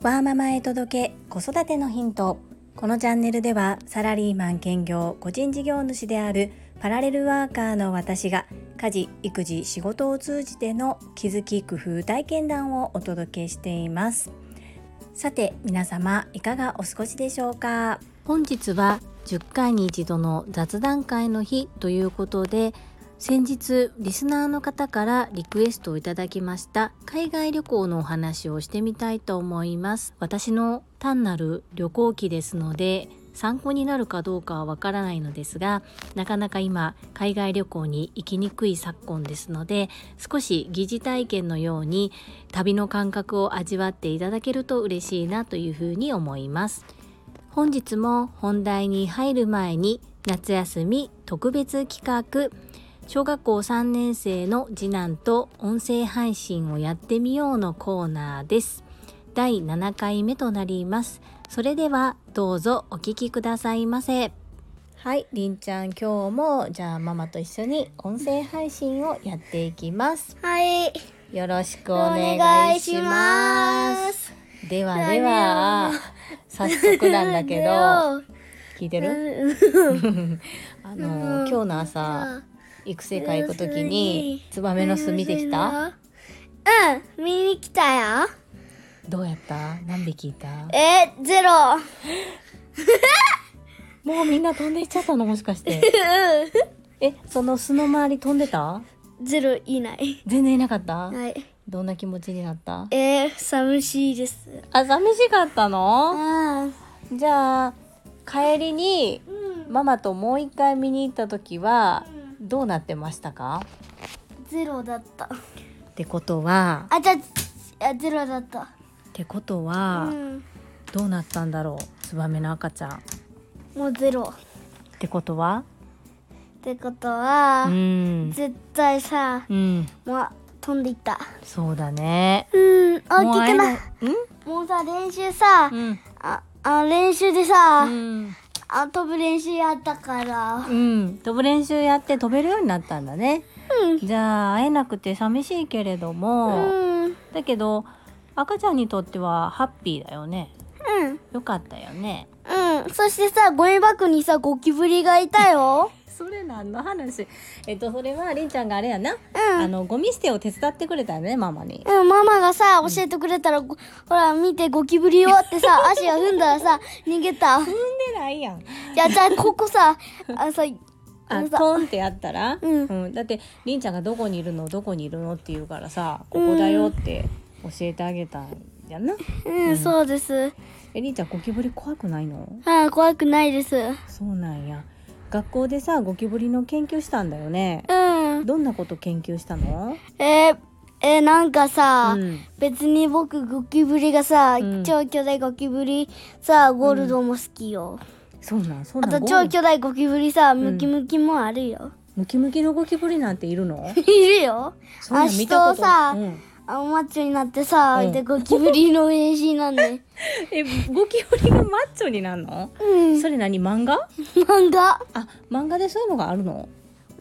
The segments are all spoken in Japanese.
ワーママへ届け子育てのヒント。このチャンネルではサラリーマン兼業個人事業主であるパラレルワーカーの私が家事育児仕事を通じての気づき工夫体験談をお届けしています。さて皆様いかがお過ごしでしょうか？本日は10回に一度の雑談会の日ということで先日リスナーの方からリクエストをいただきました。海外旅行のお話をしてみたいと思います。私の単なる旅行記ですので参考になるかどうかはわからないのですがなかなか今海外旅行に行きにくい昨今ですので少し疑似体験のように旅の感覚を味わっていただけると嬉しいなというふうに思います。本日も本題に入る前に夏休み特別企画。小学校3年生の次男と音声配信をやってみようのコーナーです。第7回目となります。それではどうぞお聞きくださいませ。はい、りんちゃん今日もじゃあママと一緒に音声配信をやっていきます。はい。よろしくお願いします。ではでは、早速なんだけど、聞いてる？あの、今日の朝、育成会行くときにツバメの巣見てきた？うん、見に来たよ。どうやった？何匹いた？え、ゼロ。もうみんな飛んでいっちゃったの？もしかして えその巣の周り飛んでた？ゼロいない。全然いなかった？はい。どんな気持ちになった？えー、寂しいです。あ寂しかったの？あじゃあ帰りにうん。ママともう一回見に行った時はどうなってましたか？ゼロだった。ってことはあ、じゃあ、ゼロだった。ってことうは、ん。どうなったんだろう？ツバメの赤ちゃんっもうゼロ。てことは？ってことは、うん絶対さ、うんもう飛んでいった。そうだねうん、大きくな。もうさ、練習さ、うんあ、あ練習でさ、うんあ飛ぶ練習やったから。うん、飛ぶ練習やって飛べるようになったんだね。うん。じゃあ会えなくて寂しいけれども、うん。だけど赤ちゃんにとってはハッピーだよね。うん。よかったよね。うん。そしてさ、ゴミ箱にさ、ゴキブリがいたよ。それ何の話？えっとそれはりんちゃんがあれやな、うん。あのゴミ捨てを手伝ってくれたよねママに。うん、ママがさ、教えてくれたら、ごほら、見て、ゴキブリよってさ、足が踏んだらさ、逃げた。踏んでないやん。じゃあ、じゃあ、ここさ、あさ、あさ、トンってやったら、うん。だってりんちゃんがどこにいるの？どこにいるの？って言うからさここだよって教えてあげたんやな。うん、そうです。えりんちゃんゴキブリ怖くないの？あ怖くないです。うそうなんや学校でさゴキブリの研究したんだよね。ん。どんなこと研究したの？えー、えーなんかさ、うん。別に僕、ゴキブリがさ、うん。超巨大ゴキブリさ、ゴールドも好きよ。そうなんそうあと、なん超巨大ゴキブリさ、ムキムキもあるよ。ムキムキのゴキブリなんているの？いるよ。そんなん見たこと。さうんあ、マッチョになってさ、うんで、ゴキブリの変身なんで。えゴキブリがマッチョになるの、うん。それ何？漫画？漫画。あ漫画でそういうのがあるの？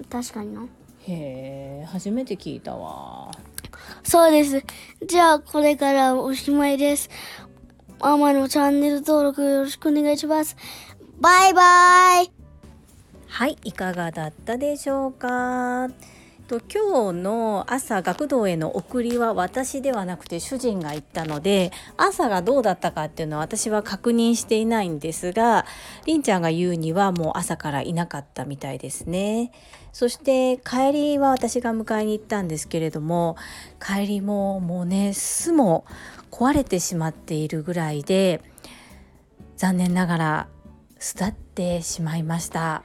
確かにな。へえ初めて聞いたわそうです。じゃあ、これからおしまいです。ママのチャンネル登録よろしくお願いします。バイバイはいいかがだったでしょうか？と今日の朝学童への送りは私ではなくて主人が行ったので朝がどうだったかっていうのは私は確認していないんですがりんちゃんが言うにはもう朝からいなかったみたいですね。そして帰りは私が迎えに行ったんですけれども帰りももうね巣も壊れてしまっているぐらいで残念ながら巣立ってしまいました。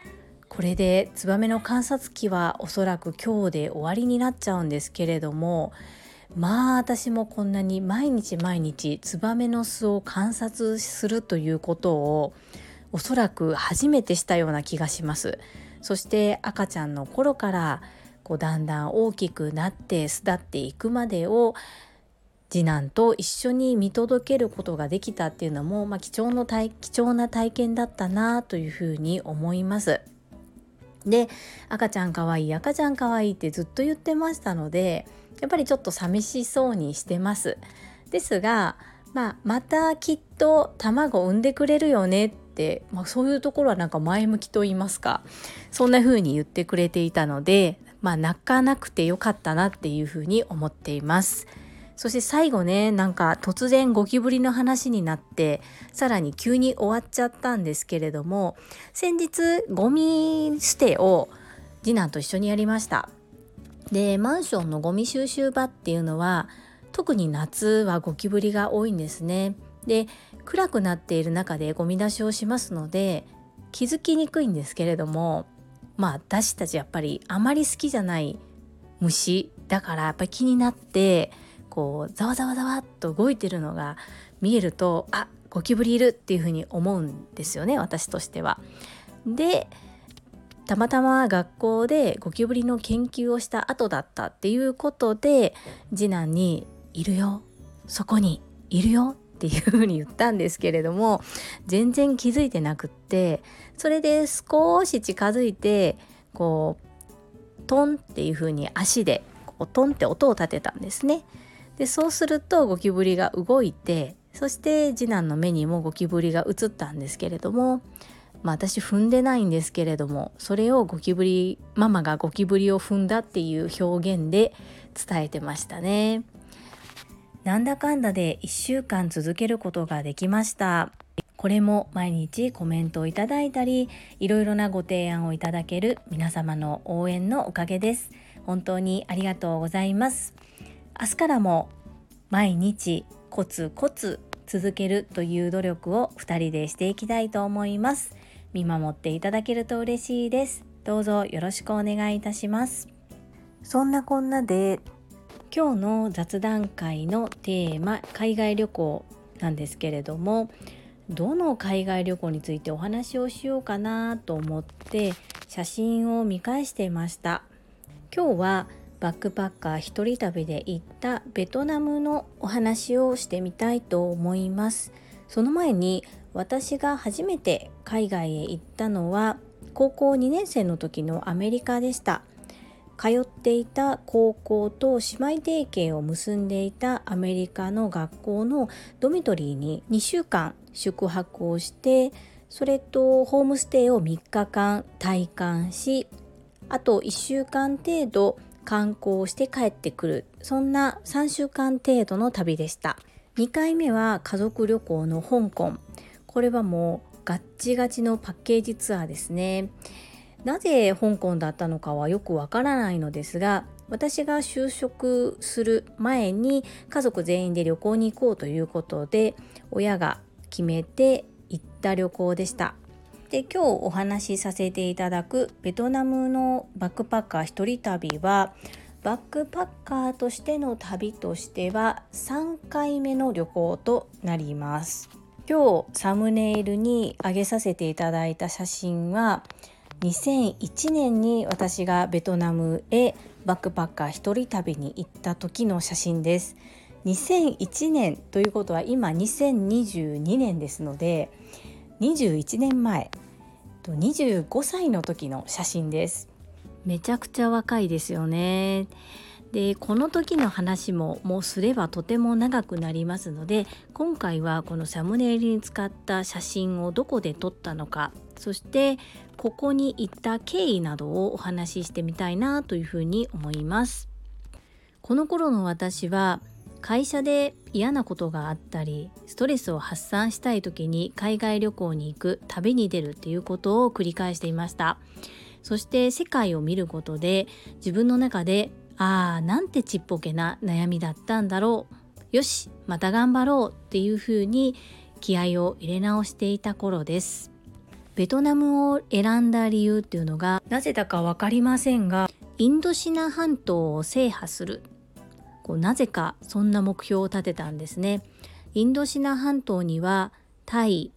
これでツバメの観察期はおそらく今日で終わりになっちゃうんですけれどもまあ私もこんなに毎日毎日ツバメの巣を観察するということをおそらく初めてしたような気がしますそして赤ちゃんの頃からこうだんだん大きくなって巣立っていくまでを次男と一緒に見届けることができたっていうのも、まあ、貴重の貴重な体験だったなというふうに思います。で赤ちゃんかわいい赤ちゃんかわいいってずっと言ってましたのでやっぱりちょっと寂しそうにしてますですが、まあ、またきっと卵産んでくれるよねって、まあ、そういうところはなんか前向きと言いますかそんな風に言ってくれていたので、まあ、泣かなくてよかったなっていう風に思っています。そして最後ねなんか突然ゴキブリの話になってさらに急に終わっちゃったんですけれども先日ゴミ捨てを次男と一緒にやりました。でマンションのゴミ収集場っていうのは特に夏はゴキブリが多いんですね。で暗くなっている中でゴミ出しをしますので気づきにくいんですけれどもまあ私たちやっぱりあまり好きじゃない虫だからやっぱり気になってこうざわざわざわっと動いてるのが見えるとあゴキブリいるっていうふうに思うんですよね私としては。でたまたま学校でゴキブリの研究をした後だったっていうことで次男に「いるよそこにいるよ」っていうふうに言ったんですけれども全然気づいてなくってそれで少し近づいてこうトンっていうふうに足でこうトンって音を立てたんですね。でそうするとゴキブリが動いてそして次男の目にもゴキブリが映ったんですけれどもまあ、私踏んでないんですけれどもそれをゴキブリママがゴキブリを踏んだっていう表現で伝えてましたね。なんだかんだで1週間続けることができました。これも毎日コメントをいただいたりいろいろなご提案をいただける皆様の応援のおかげです。本当にありがとうございます。明日からも毎日コツコツ続けるという努力を2人でしていきたいと思います。見守っていただけると嬉しいです。どうぞよろしくお願いいたします。そんなこんなで。今日の雑談会のテーマ海外旅行なんですけれどもどの海外旅行についてお話をしようかなと思って写真を見返していました。今日はバックパッカー一人旅で行ったベトナムのお話をしてみたいと思います。その前に私が初めて海外へ行ったのは高校2年生の時のアメリカでした。通っていた高校と姉妹提携を結んでいたアメリカの学校のドミトリーに2週間宿泊をしてそれとホームステイを3日間体感しあと1週間程度観光して帰ってくる。そんな3週間程度の旅でした。2回目は家族旅行の香港。これはもうガッチガチのパッケージツアーですね。なぜ香港だったのかはよくわからないのですが私が就職する前に家族全員で旅行に行こうということで親が決めて行った旅行でした。で今日お話しさせていただくベトナムのバックパッカー一人旅はバックパッカーとしての旅としては3回目の旅行となります。今日サムネイルに上げさせていただいた写真は2001年に私がベトナムへバックパッカー一人旅に行った時の写真です。2001年ということは今2022年ですので21年前25歳の時の写真です。めちゃくちゃ若いですよね。でこの時の話ももうすればとても長くなりますので今回はこのサムネイルに使った写真をどこで撮ったのかそしてここに行った経緯などをお話ししてみたいなというふうに思います。この頃の私は会社で嫌なことがあったりストレスを発散したい時に海外旅行に行く旅に出るっていうことを繰り返していました。そして世界を見ることで自分の中でああなんてちっぽけな悩みだったんだろう。よしまた頑張ろうっていうふうに気合を入れ直していた頃です。ベトナムを選んだ理由っていうのがなぜだか分かりませんがインドシナ半島を制覇する。こうなぜかそんな目標を立てたんですねインドシナ半島にはタイ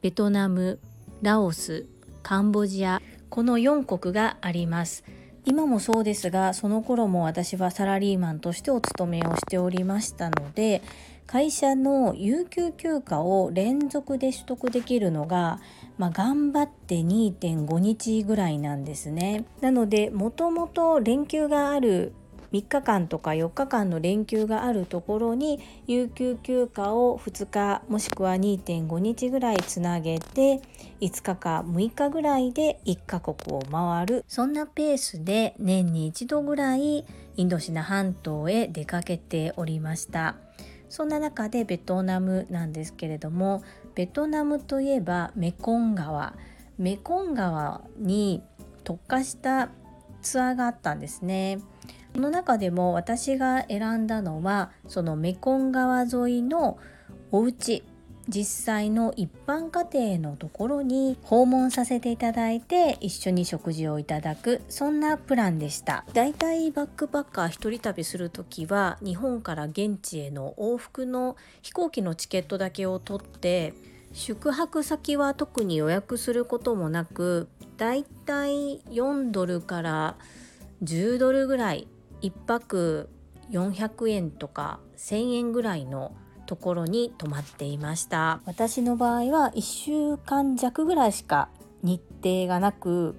ベトナムラオスカンボジアこの4国があります今もそうですがその頃も私はサラリーマンとしてお勤めをしておりましたので会社の有給休暇を連続で取得できるのが、まあ、頑張って2.5日ぐらいなんですね。なのでもともと連休がある3日間とか4日間の連休があるところに有給休暇を2日もしくは2.5日ぐらいつなげて5日か6日ぐらいで1カ国を回る。そんなペースで年に一度ぐらいインドシナ半島へ出かけておりました。そんな中でベトナムなんですけれどもベトナムといえばメコン川。メコン川に特化したツアーがあったんですね。その中でも私が選んだのはそのメコン川沿いのお家実際の一般家庭のところに訪問させていただいて一緒に食事をいただくそんなプランでした。だいたいバックパッカー一人旅する時は日本から現地への往復の飛行機のチケットだけを取って宿泊先は特に予約することもなくだいたい4ドルから10ドルぐらい1泊400円とか1000円ぐらいのところに泊まっていました。私の場合は1週間弱ぐらいしか日程がなく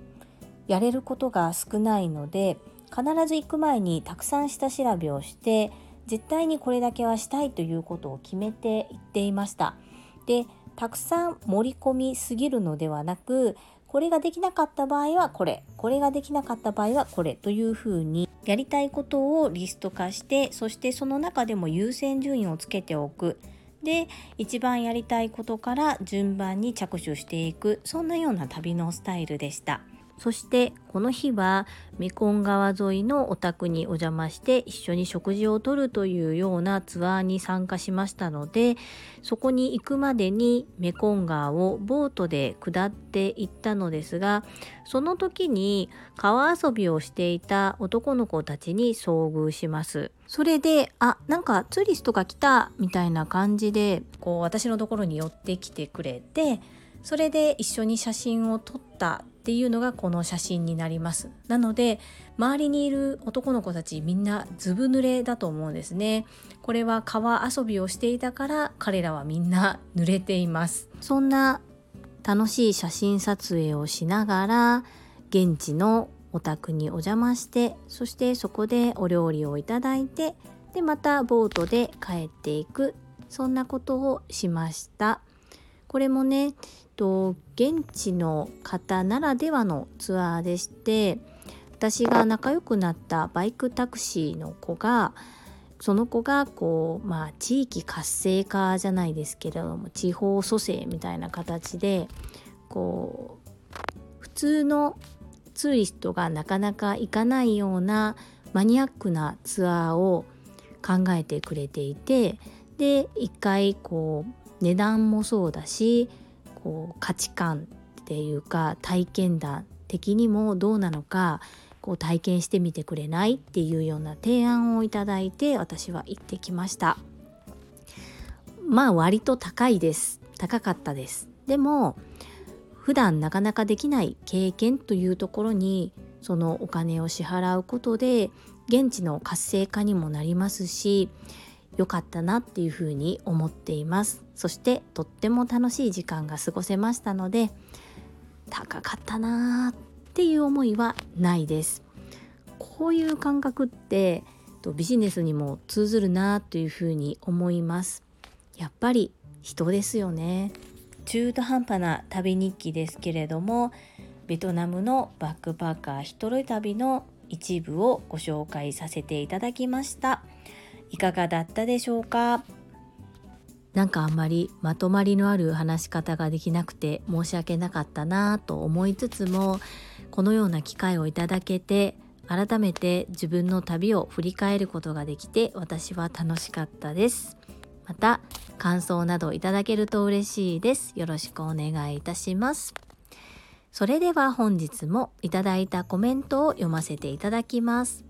やれることが少ないので必ず行く前にたくさん下調べをして絶対にこれだけはしたいということを決めていっていました。でたくさん盛り込みすぎるのではなくこれができなかった場合はこれ。これができなかった場合はこれというふうにやりたいことをリスト化してそしてその中でも優先順位をつけておくで一番やりたいことから順番に着手していくそんなような旅のスタイルでした。そしてこの日はメコン川沿いのお宅にお邪魔して一緒に食事をとるというようなツアーに参加しましたのでそこに行くまでにメコン川をボートで下っていったのですがその時に川遊びをしていた男の子たちに遭遇します。それであなんかツーリストが来たみたいな感じでこう私のところに寄ってきてくれてそれで一緒に写真を撮ったっていうのがこの写真になります。なので周りにいる男の子たちみんなずぶ濡れだと思うんですね。これは川遊びをしていたから彼らはみんな濡れています。そんな楽しい写真撮影をしながら現地のお宅にお邪魔してそしてそこでお料理をいただいてでまたボートで帰っていく。そんなことをしました。これもねと現地の方ならではのツアーでして私が仲良くなったバイクタクシーの子がその子がこうまあ地域活性化じゃないですけれども地方蘇生みたいな形でこう普通のツーリストがなかなか行かないようなマニアックなツアーを考えてくれていてで一回こう値段もそうだしこう価値観っていうか体験談的にもどうなのかこう体験してみてくれないっていうような提案をいただいて私は行ってきました。まあ割と高いです。高かったです。でも普段なかなかできない経験というところにそのお金を支払うことで現地の活性化にもなりますし良かったなっていうふうに思っています。そしてとっても楽しい時間が過ごせましたので高かったなーっていう思いはないです。こういう感覚ってビジネスにも通ずるなというふうに思います。やっぱり人ですよね。中途半端な旅日記ですけれどもベトナムのバックパッカー一人旅の一部をご紹介させていただきました。いかがだったでしょうか？なんかあんまりまとまりのある話し方ができなくて申し訳なかったなと思いつつもこのような機会をいただけて改めて自分の旅を振り返ることができて私は楽しかったです。また感想などいただけると嬉しいです。よろしくお願いいたします。それでは本日もいただいたコメントを読ませていただきます。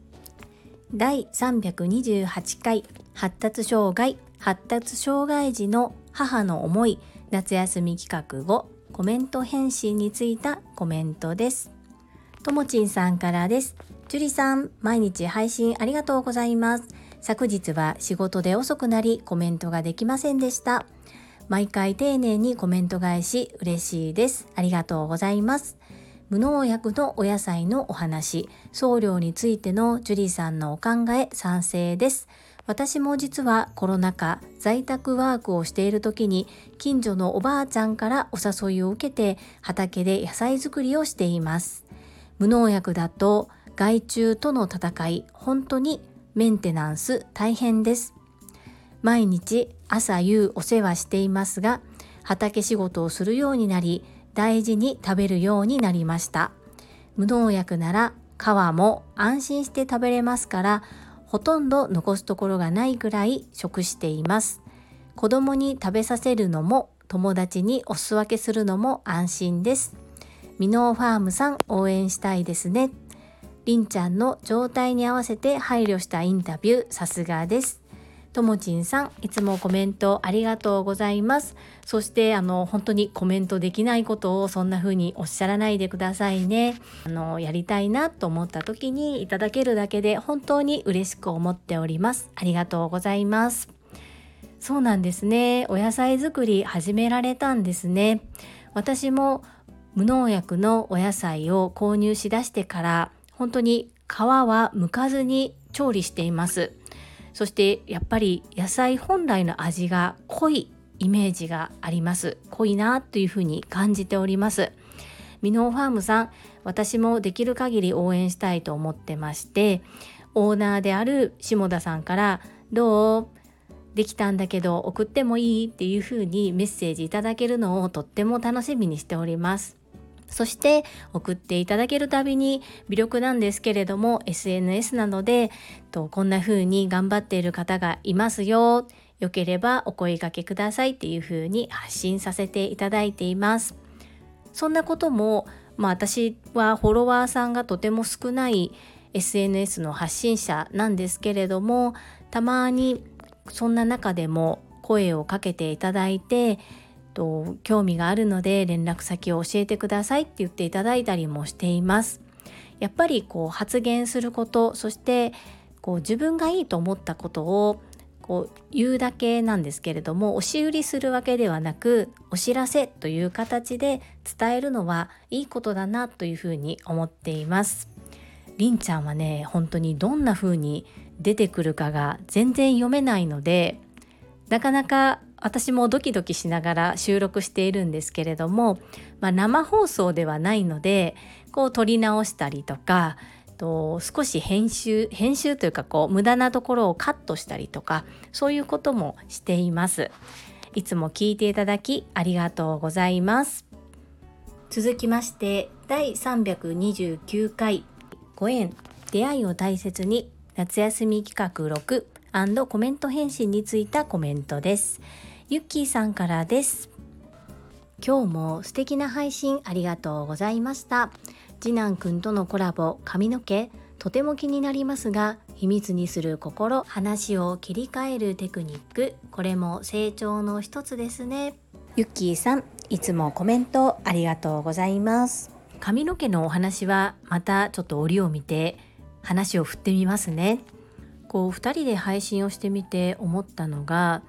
第328回発達障害発達障害児の母の思い夏休み企画後コメント返信についたコメントですともちんさんからですジュリさん、毎日配信ありがとうございます。昨日は仕事で遅くなりコメントができませんでした。毎回丁寧にコメント返し嬉しいです。ありがとうございます。無農薬のお野菜のお話、送料についてのジュリーさんのお考え賛成です。私も実はコロナ禍在宅ワークをしている時に近所のおばあちゃんからお誘いを受けて畑で野菜作りをしています。無農薬だと害虫との戦い本当にメンテナンス大変です。毎日朝夕お世話していますが畑仕事をするようになり大事に食べるようになりました。無農薬なら皮も安心して食べれますからほとんど残すところがないぐらい食しています。子供に食べさせるのも友達にお裾分けするのも安心です。ミノーファームさん応援したいですね。りんちゃんの状態に合わせて配慮したインタビューさすがです。ともちんさん、いつもコメントありがとうございます。そして、あの、本当にコメントできないことをそんな風におっしゃらないでくださいね。あの、やりたいなと思った時にいただけるだけで本当に嬉しく思っております。ありがとうございます。そうなんですね。お野菜作り始められたんですね。私も無農薬のお野菜を購入しだしてから本当に皮は剥かずに調理しています。そしてやっぱり野菜本来の味が濃いイメージがあります。濃いなというふうに感じております。ミノーファームさん私もできる限り応援したいと思ってましてオーナーである下田さんからどう？できたんだけど送ってもいい？っていうふうにメッセージいただけるのをとっても楽しみにしております。そして送っていただけるたびに微力なんですけれども SNS なのでとこんな風に頑張っている方がいますよ。よければお声掛けくださいっていう風に発信させていただいています。そんなこともまあ私はフォロワーさんがとても少ない SNS の発信者なんですけれどもたまにそんな中でも声をかけていただいてと興味があるので連絡先を教えてくださいって言っていただいたりもしています。やっぱりこう発言することそしてこう自分がいいと思ったことをこう言うだけなんですけれども押し売りするわけではなくお知らせという形で伝えるのはいいことだなというふうに思っています。りんちゃんはね本当にどんな風に出てくるかが全然読めないのでなかなか私もドキドキしながら収録しているんですけれども、まあ、生放送ではないのでこう撮り直したりとかと少し編集編集というかこう無駄なところをカットしたりとかそういうこともしています。いつも聞いていただきありがとうございます。続きまして第329回ご縁出会いを大切に夏休み企画6コメント返信についたコメントです。ゆっきーさんからです。今日も素敵な配信ありがとうございました。次男くんとのコラボ髪の毛とても気になりますが秘密にする心話を切り替えるテクニックこれも成長の一つですね。ゆっきーさんいつもコメントありがとうございます。髪の毛のお話はまたちょっと折を見て話を振ってみますね。こう2人で配信をしてみて思ったのが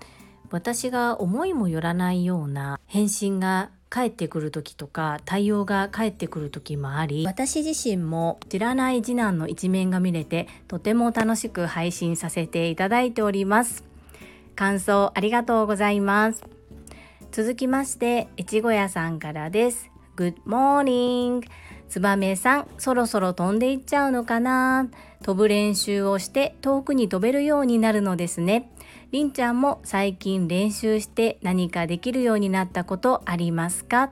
私が思いもよらないような返信が返ってくる時とか対応が返ってくる時もあり私自身も知らない次男の一面が見れてとても楽しく配信させていただいております。感想ありがとうございます。続きまして越後屋さんからです。Good morning ツバメさんそろそろ飛んでいっちゃうのかな？飛ぶ練習をして遠くに飛べるようになるのですね。りんちゃんも最近練習して何かできるようになったことありますか？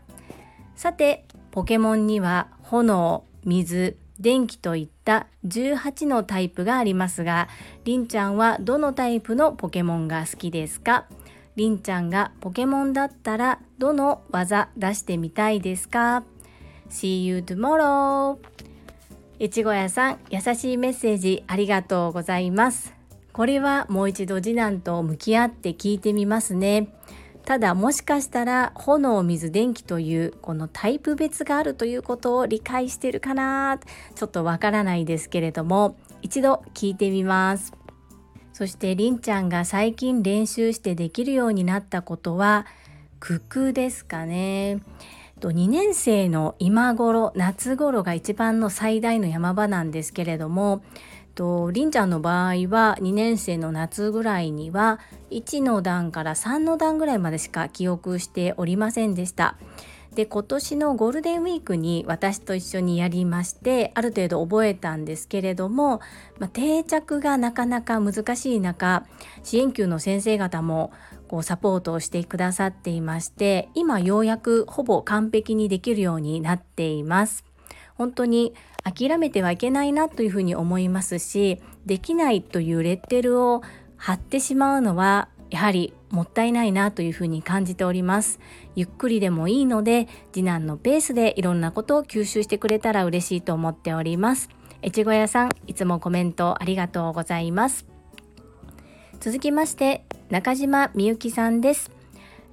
さて、ポケモンには炎、水、電気といった18のタイプがありますが、りんちゃんはどのタイプのポケモンが好きですか？りんちゃんがポケモンだったらどの技出してみたいですか ?See you tomorrow! 越後屋さん、優しいメッセージありがとうございます。これはもう一度次男と向き合って聞いてみますね。ただもしかしたら炎水電気というこのタイプ別があるということを理解してるかな。ちょっとわからないですけれども一度聞いてみます。そしてりんちゃんが最近練習してできるようになったことは九九ですかね。2年生の今頃夏頃が一番の最大の山場なんですけれどもとりんちゃんの場合は2年生の夏ぐらいには1の段から3の段ぐらいまでしか記憶しておりませんでした。で今年のゴールデンウィークに私と一緒にやりましてある程度覚えたんですけれども、まあ、定着がなかなか難しい中支援級の先生方もこうサポートをしてくださっていまして今ようやくほぼ完璧にできるようになっています。本当に諦めてはいけないなというふうに思いますしできないというレッテルを貼ってしまうのはやはりもったいないなというふうに感じております。ゆっくりでもいいので次男のペースでいろんなことを吸収してくれたら嬉しいと思っております。越後屋さんいつもコメントありがとうございます。続きまして中島みゆきさんです。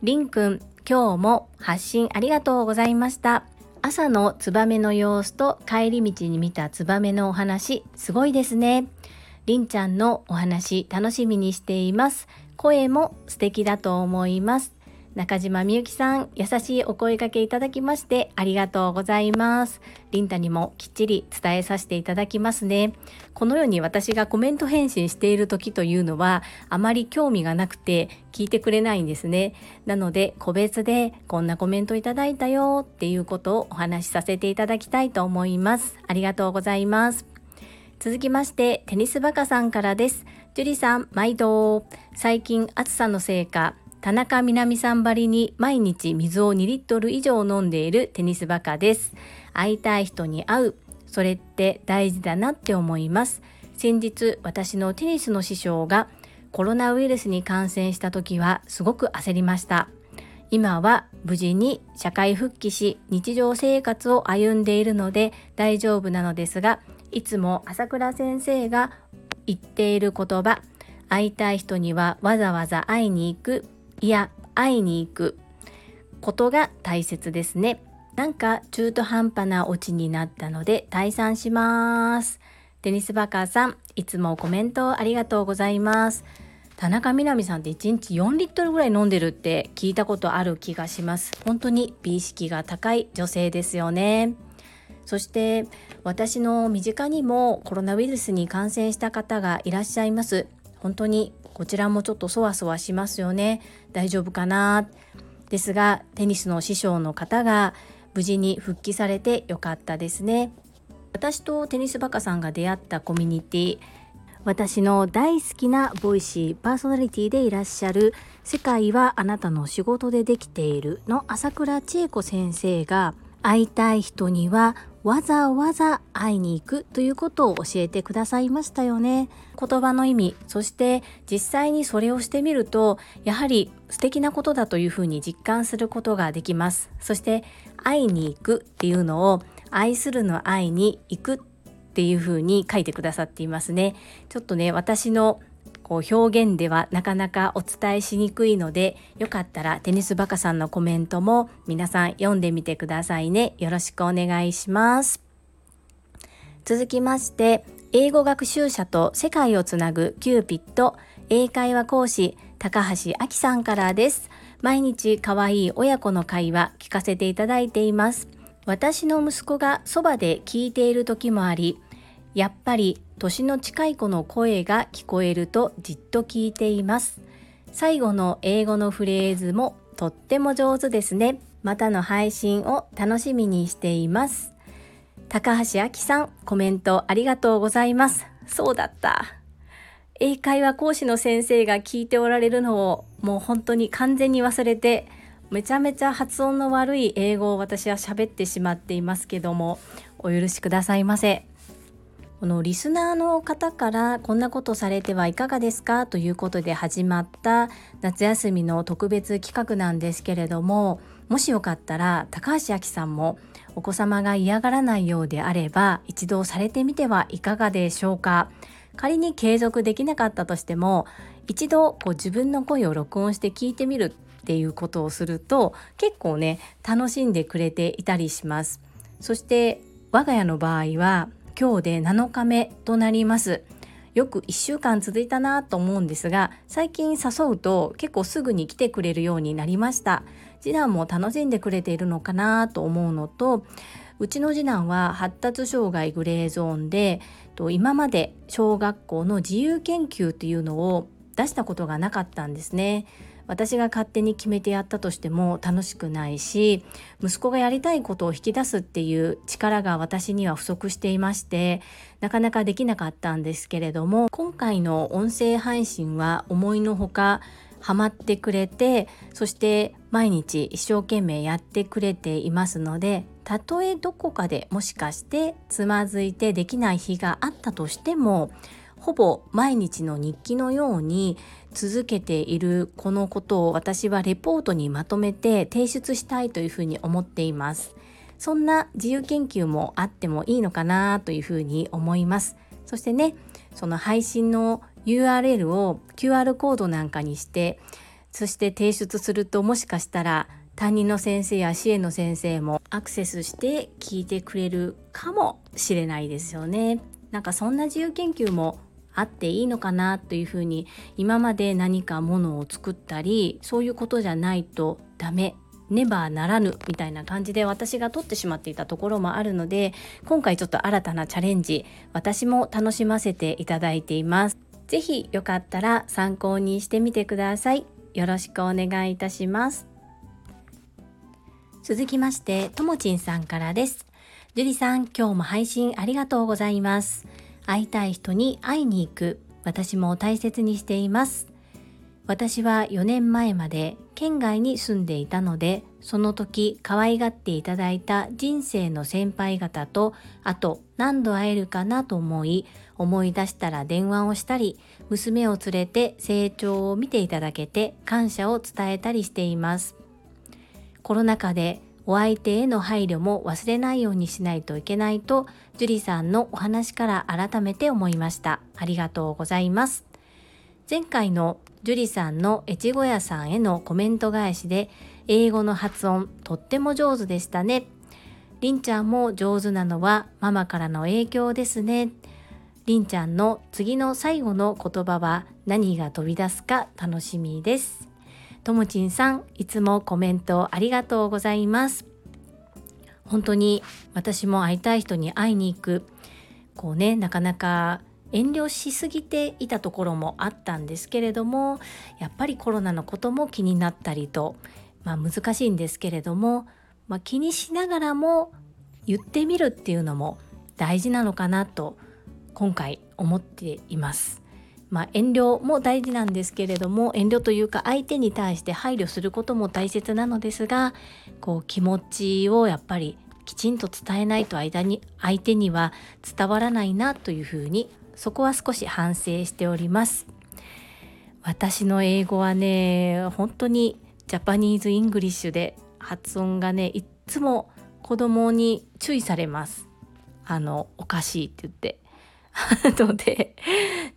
りんくん今日も発信ありがとうございました。朝のツバメの様子と帰り道に見たツバメのお話、すごいですね。りんちゃんのお話楽しみにしています。声も素敵だと思います。中島みゆきさん、優しいお声掛けいただきましてありがとうございます。リンタにもきっちり伝えさせていただきますね。このように私がコメント返信している時というのは、あまり興味がなくて聞いてくれないんですね。なので、個別でこんなコメントいただいたよっていうことをお話しさせていただきたいと思います。ありがとうございます。続きまして、テニスバカさんからです。樹里さん、毎度。最近暑さのせいか、田中みな実さんばりに毎日水を2リットル以上飲んでいるテニスバカです。会いたい人に会う。それって大事だなって思います。先日私のテニスの師匠がコロナウイルスに感染した時はすごく焦りました。今は無事に社会復帰し日常生活を歩んでいるので大丈夫なのですがいつも朝倉先生が言っている言葉会いたい人にはわざわざ会いに行くいや会いに行くことが大切ですね。なんか中途半端なオチになったので退散します。テニスバカーさんいつもコメントありがとうございます。田中みな実さんって1日4リットルぐらい飲んでるって聞いたことある気がします。本当に美意識が高い女性ですよね。そして私の身近にもコロナウイルスに感染した方がいらっしゃいます。本当にこちらもちょっとそわそわしますよね。大丈夫かな？ですがテニスの師匠の方が無事に復帰されてよかったですね。私とテニスバカさんが出会ったコミュニティ私の大好きなボイシーパーソナリティでいらっしゃる「世界はあなたの仕事でできている」の朝倉千恵子先生が会いたい人にはわざわざ会いに行くということを教えてくださいましたよね。言葉の意味そして実際にそれをしてみるとやはり素敵なことだというふうに実感することができます。そして会いに行くっていうのを愛するの愛に行くっていうふうに書いてくださっていますね。ちょっとね私のこう表現ではなかなかお伝えしにくいのでよかったらテニスバカさんのコメントも皆さん読んでみてくださいね。よろしくお願いします。続きまして英語学習者と世界をつなぐキューピット英会話講師高橋明さんからです。毎日可愛い親子の会話聞かせていただいています。私の息子がそばで聞いている時もありやっぱり年の近い子の声が聞こえるとじっと聞いています。最後の英語のフレーズもとっても上手ですね。またの配信を楽しみにしています。高橋明さんコメントありがとうございます。そうだった。英会話講師の先生が聞いておられるのをもう本当に完全に忘れてめちゃめちゃ発音の悪い英語を私は喋ってしまっていますけどもお許しくださいませ。このリスナーの方からこんなことされてはいかがですかということで始まった夏休みの特別企画なんですけれどももしよかったら高橋明さんもお子様が嫌がらないようであれば一度されてみてはいかがでしょうか。仮に継続できなかったとしても一度こう自分の声を録音して聞いてみるっていうことをすると結構ね楽しんでくれていたりします。そして我が家の場合は今日で7日目となります。よく1週間続いたなと思うんですが最近誘うと結構すぐに来てくれるようになりました。次男も楽しんでくれているのかなと思うのとうちの次男は発達障害グレーゾーンで今まで小学校の自由研究というのを出したことがなかったんですね。私が勝手に決めてやったとしても楽しくないし息子がやりたいことを引き出すっていう力が私には不足していましてなかなかできなかったんですけれども今回の音声配信は思いのほかハマってくれてそして毎日一生懸命やってくれていますのでたとえどこかでもしかしてつまずいてできない日があったとしてもほぼ毎日の日記のように続けているこのことを私はレポートにまとめて提出したいというふうに思っています。そんな自由研究もあってもいいのかなというふうに思います。そしてね、その配信の URL を QR コードなんかにして、そして提出するともしかしたら担任の先生や支援の先生もアクセスして聞いてくれるかもしれないですよね。なんかそんな自由研究もあっていいのかなというふうに今まで何かものを作ったりそういうことじゃないとダメねばならぬみたいな感じで私が取ってしまっていたところもあるので今回ちょっと新たなチャレンジ私も楽しませていただいています。ぜひよかったら参考にしてみてください。よろしくお願いいたします。続きまして、ともちんさんからです。樹里さん、今日も配信ありがとうございます。会いたい人に会いに行く。私も大切にしています。私は4年前まで県外に住んでいたのでその時可愛がっていただいた人生の先輩方とあと何度会えるかなと思い思い出したら電話をしたり娘を連れて成長を見ていただけて感謝を伝えたりしています。コロナ禍でお相手への配慮も忘れないようにしないといけないと、樹里さんのお話から改めて思いました。ありがとうございます。前回の樹里さんの越後屋さんへのコメント返しで、英語の発音とっても上手でしたね。りんちゃんも上手なのはママからの影響ですね。りんちゃんの次の最後の言葉は何が飛び出すか楽しみです。ともちんさん、いつもコメントありがとうございます。本当に私も会いたい人に会いに行く。こうね、なかなか遠慮しすぎていたところもあったんですけれども、やっぱりコロナのことも気になったりと、まあ難しいんですけれども、まあ、気にしながらも言ってみるっていうのも大事なのかなと今回思っています。まあ、遠慮も大事なんですけれども遠慮というか相手に対して配慮することも大切なのですがこう気持ちをやっぱりきちんと伝えないと間に相手には伝わらないなというふうにそこは少し反省しております。私の英語はね本当に Japanese English で発音がねいっつも子供に注意されます。あのおかしいって言って。ので、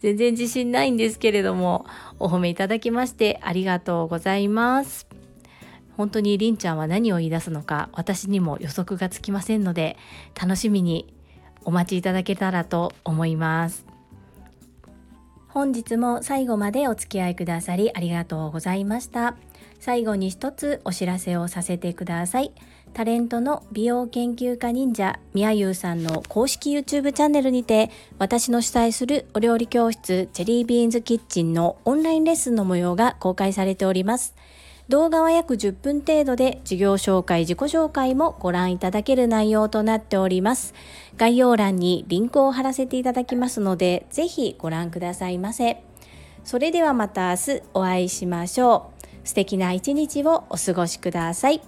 全然自信ないんですけれども、お褒めいただきましてありがとうございます。本当にりんちゃんは何を言い出すのか私にも予測がつきませんので、楽しみにお待ちいただけたらと思います。本日も最後までお付き合いくださりありがとうございました。最後に一つお知らせをさせてください。タレントの美容研究家忍者みやゆうさんの公式 YouTube チャンネルにて私の主催するお料理教室チェリービーンズキッチンのオンラインレッスンの模様が公開されております。動画は約10分程度で授業紹介、自己紹介もご覧いただける内容となっております。概要欄にリンクを貼らせていただきますので、ぜひご覧くださいませ。それではまた明日お会いしましょう。素敵な一日をお過ごしください。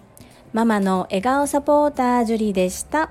ママの笑顔サポータージュリでした。